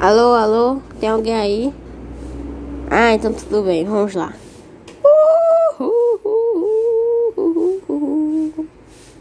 Alô, alô? Tem alguém aí? Ah, então tudo bem, vamos lá.